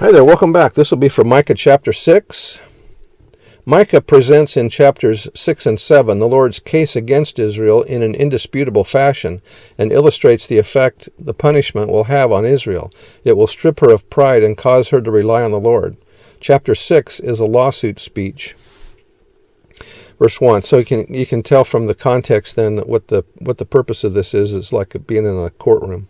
Hi there, welcome back. This will be from Micah chapter 6. Micah presents in chapters 6 and 7 the Lord's case against Israel in an indisputable fashion and illustrates the effect the punishment will have on Israel. It will strip her of pride and cause her to rely on the Lord. Chapter 6 is a lawsuit speech. Verse 1. So you can you can tell from the context then what the what the purpose of this is is like being in a courtroom.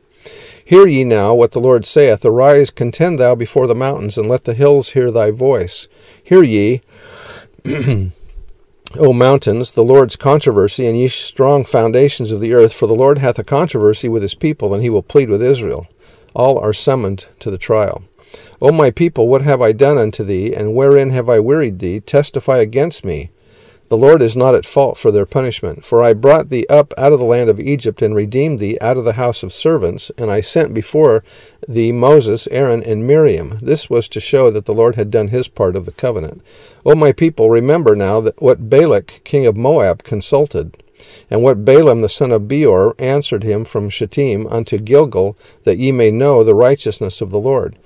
Hear ye now what the Lord saith Arise, contend thou before the mountains, and let the hills hear thy voice. Hear ye, O mountains, the Lord's controversy, and ye strong foundations of the earth, for the Lord hath a controversy with his people, and he will plead with Israel. All are summoned to the trial. O my people, what have I done unto thee, and wherein have I wearied thee? Testify against me. The Lord is not at fault for their punishment. For I brought thee up out of the land of Egypt, and redeemed thee out of the house of servants, and I sent before thee Moses, Aaron, and Miriam. This was to show that the Lord had done his part of the covenant. O my people, remember now that what Balak, king of Moab, consulted, and what Balaam the son of Beor answered him from Shittim unto Gilgal, that ye may know the righteousness of the Lord.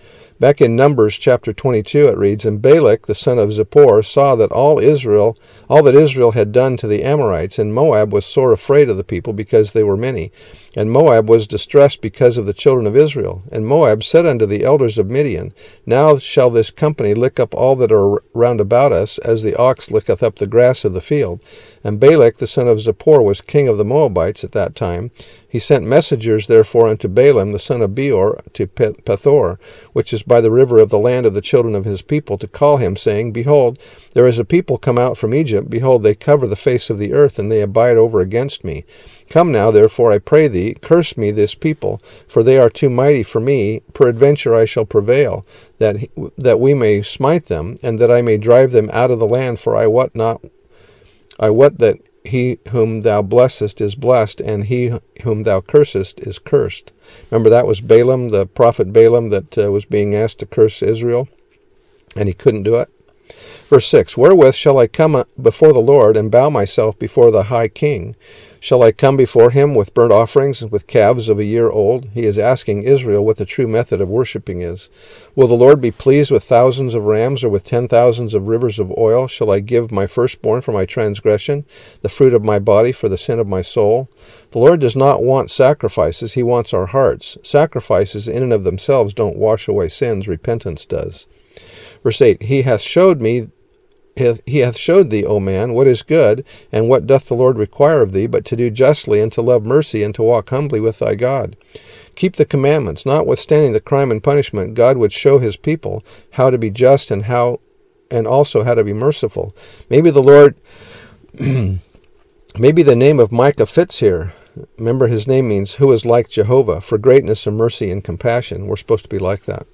Back in Numbers chapter 22 it reads, And Balak the son of Zippor saw that all Israel, all that Israel had done to the Amorites, and Moab was sore afraid of the people because they were many. And Moab was distressed because of the children of Israel. And Moab said unto the elders of Midian, Now shall this company lick up all that are round about us, as the ox licketh up the grass of the field. And Balak the son of Zippor was king of the Moabites at that time. He sent messengers therefore unto Balaam the son of Beor to Pethor, which is by the river of the land of the children of his people, to call him, saying, Behold, there is a people come out from Egypt. Behold, they cover the face of the earth, and they abide over against me. Come now, therefore, I pray thee, curse me this people, for they are too mighty for me. Peradventure I shall prevail, that that we may smite them, and that I may drive them out of the land. For I wot not I wot that he whom thou blessest is blessed, and he whom thou cursest is cursed. Remember, that was Balaam, the prophet Balaam, that uh, was being asked to curse Israel, and he couldn't do it. Verse 6 Wherewith shall I come before the Lord and bow myself before the high king? Shall I come before him with burnt offerings and with calves of a year old? He is asking Israel what the true method of worshipping is. Will the Lord be pleased with thousands of rams or with ten thousands of rivers of oil? Shall I give my firstborn for my transgression, the fruit of my body for the sin of my soul? The Lord does not want sacrifices, he wants our hearts. Sacrifices in and of themselves don't wash away sins, repentance does. Verse 8 He hath showed me he hath showed thee, O man, what is good, and what doth the Lord require of thee, but to do justly, and to love mercy, and to walk humbly with thy God. Keep the commandments, notwithstanding the crime and punishment, God would show his people how to be just and how and also how to be merciful. Maybe the Lord maybe the name of Micah fits here. Remember his name means who is like Jehovah, for greatness and mercy and compassion. We're supposed to be like that.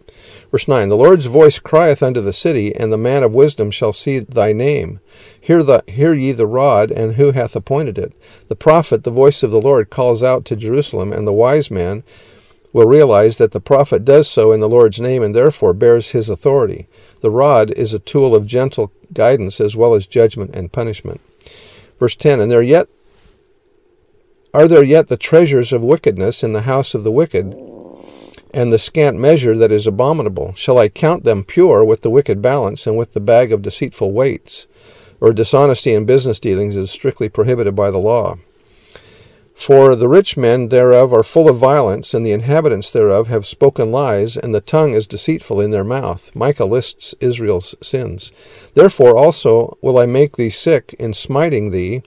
Verse 9 The Lord's voice crieth unto the city, and the man of wisdom shall see thy name. Hear, the, hear ye the rod, and who hath appointed it? The prophet, the voice of the Lord, calls out to Jerusalem, and the wise man will realize that the prophet does so in the Lord's name and therefore bears his authority. The rod is a tool of gentle guidance as well as judgment and punishment. Verse 10 And there yet are there yet the treasures of wickedness in the house of the wicked, and the scant measure that is abominable? Shall I count them pure with the wicked balance and with the bag of deceitful weights? Or dishonesty in business dealings is strictly prohibited by the law. For the rich men thereof are full of violence, and the inhabitants thereof have spoken lies, and the tongue is deceitful in their mouth. Micah lists Israel's sins. Therefore also will I make thee sick in smiting thee,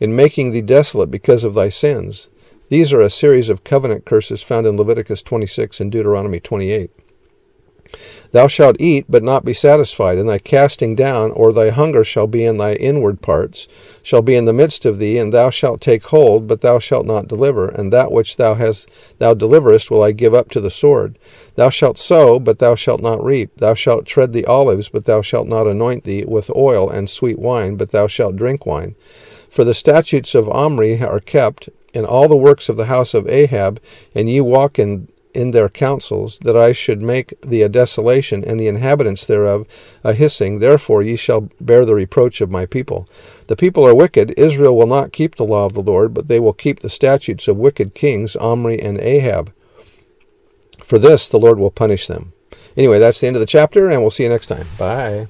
in making thee desolate because of thy sins. These are a series of covenant curses found in Leviticus 26 and Deuteronomy 28. Thou shalt eat, but not be satisfied, and thy casting down, or thy hunger shall be in thy inward parts, shall be in the midst of thee, and thou shalt take hold, but thou shalt not deliver, and that which thou hast thou deliverest will I give up to the sword. Thou shalt sow, but thou shalt not reap. Thou shalt tread the olives, but thou shalt not anoint thee with oil and sweet wine, but thou shalt drink wine. For the statutes of Omri are kept, and all the works of the house of Ahab, and ye walk in in their counsels, that I should make thee a desolation, and the inhabitants thereof a hissing. Therefore ye shall bear the reproach of my people. The people are wicked. Israel will not keep the law of the Lord, but they will keep the statutes of wicked kings, Omri and Ahab. For this the Lord will punish them. Anyway, that's the end of the chapter, and we'll see you next time. Bye.